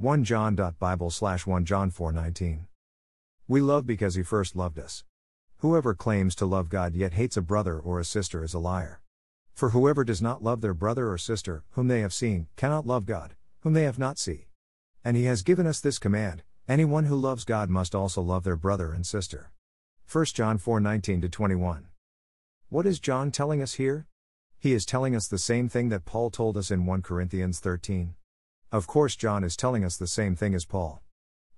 1john.bible slash 1 John 419. We love because he first loved us. Whoever claims to love God yet hates a brother or a sister is a liar. For whoever does not love their brother or sister, whom they have seen, cannot love God, whom they have not seen. And he has given us this command anyone who loves God must also love their brother and sister. 1 John 4 19 21. What is John telling us here? He is telling us the same thing that Paul told us in 1 Corinthians 13. Of course, John is telling us the same thing as Paul.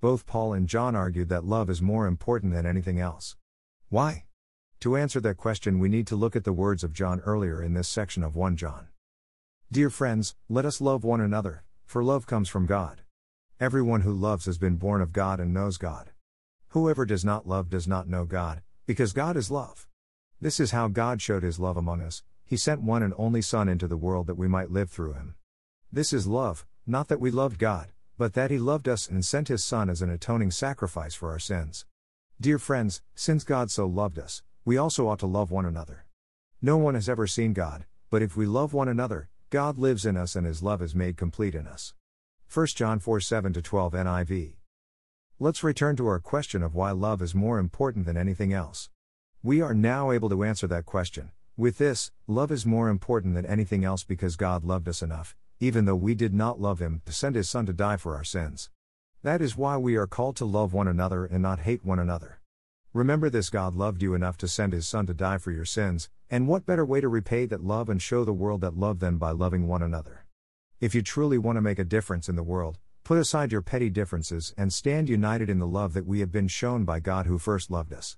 Both Paul and John argued that love is more important than anything else. Why? To answer that question, we need to look at the words of John earlier in this section of 1 John. Dear friends, let us love one another, for love comes from God. Everyone who loves has been born of God and knows God. Whoever does not love does not know God, because God is love. This is how God showed his love among us, he sent one and only Son into the world that we might live through him. This is love, not that we loved God, but that he loved us and sent his Son as an atoning sacrifice for our sins. Dear friends, since God so loved us, we also ought to love one another. No one has ever seen God, but if we love one another, God lives in us and his love is made complete in us. 1 John 4 7 12 NIV. Let's return to our question of why love is more important than anything else. We are now able to answer that question. With this, love is more important than anything else because God loved us enough, even though we did not love Him, to send His Son to die for our sins. That is why we are called to love one another and not hate one another. Remember this God loved you enough to send his Son to die for your sins, and what better way to repay that love and show the world that love than by loving one another? If you truly want to make a difference in the world, put aside your petty differences and stand united in the love that we have been shown by God who first loved us.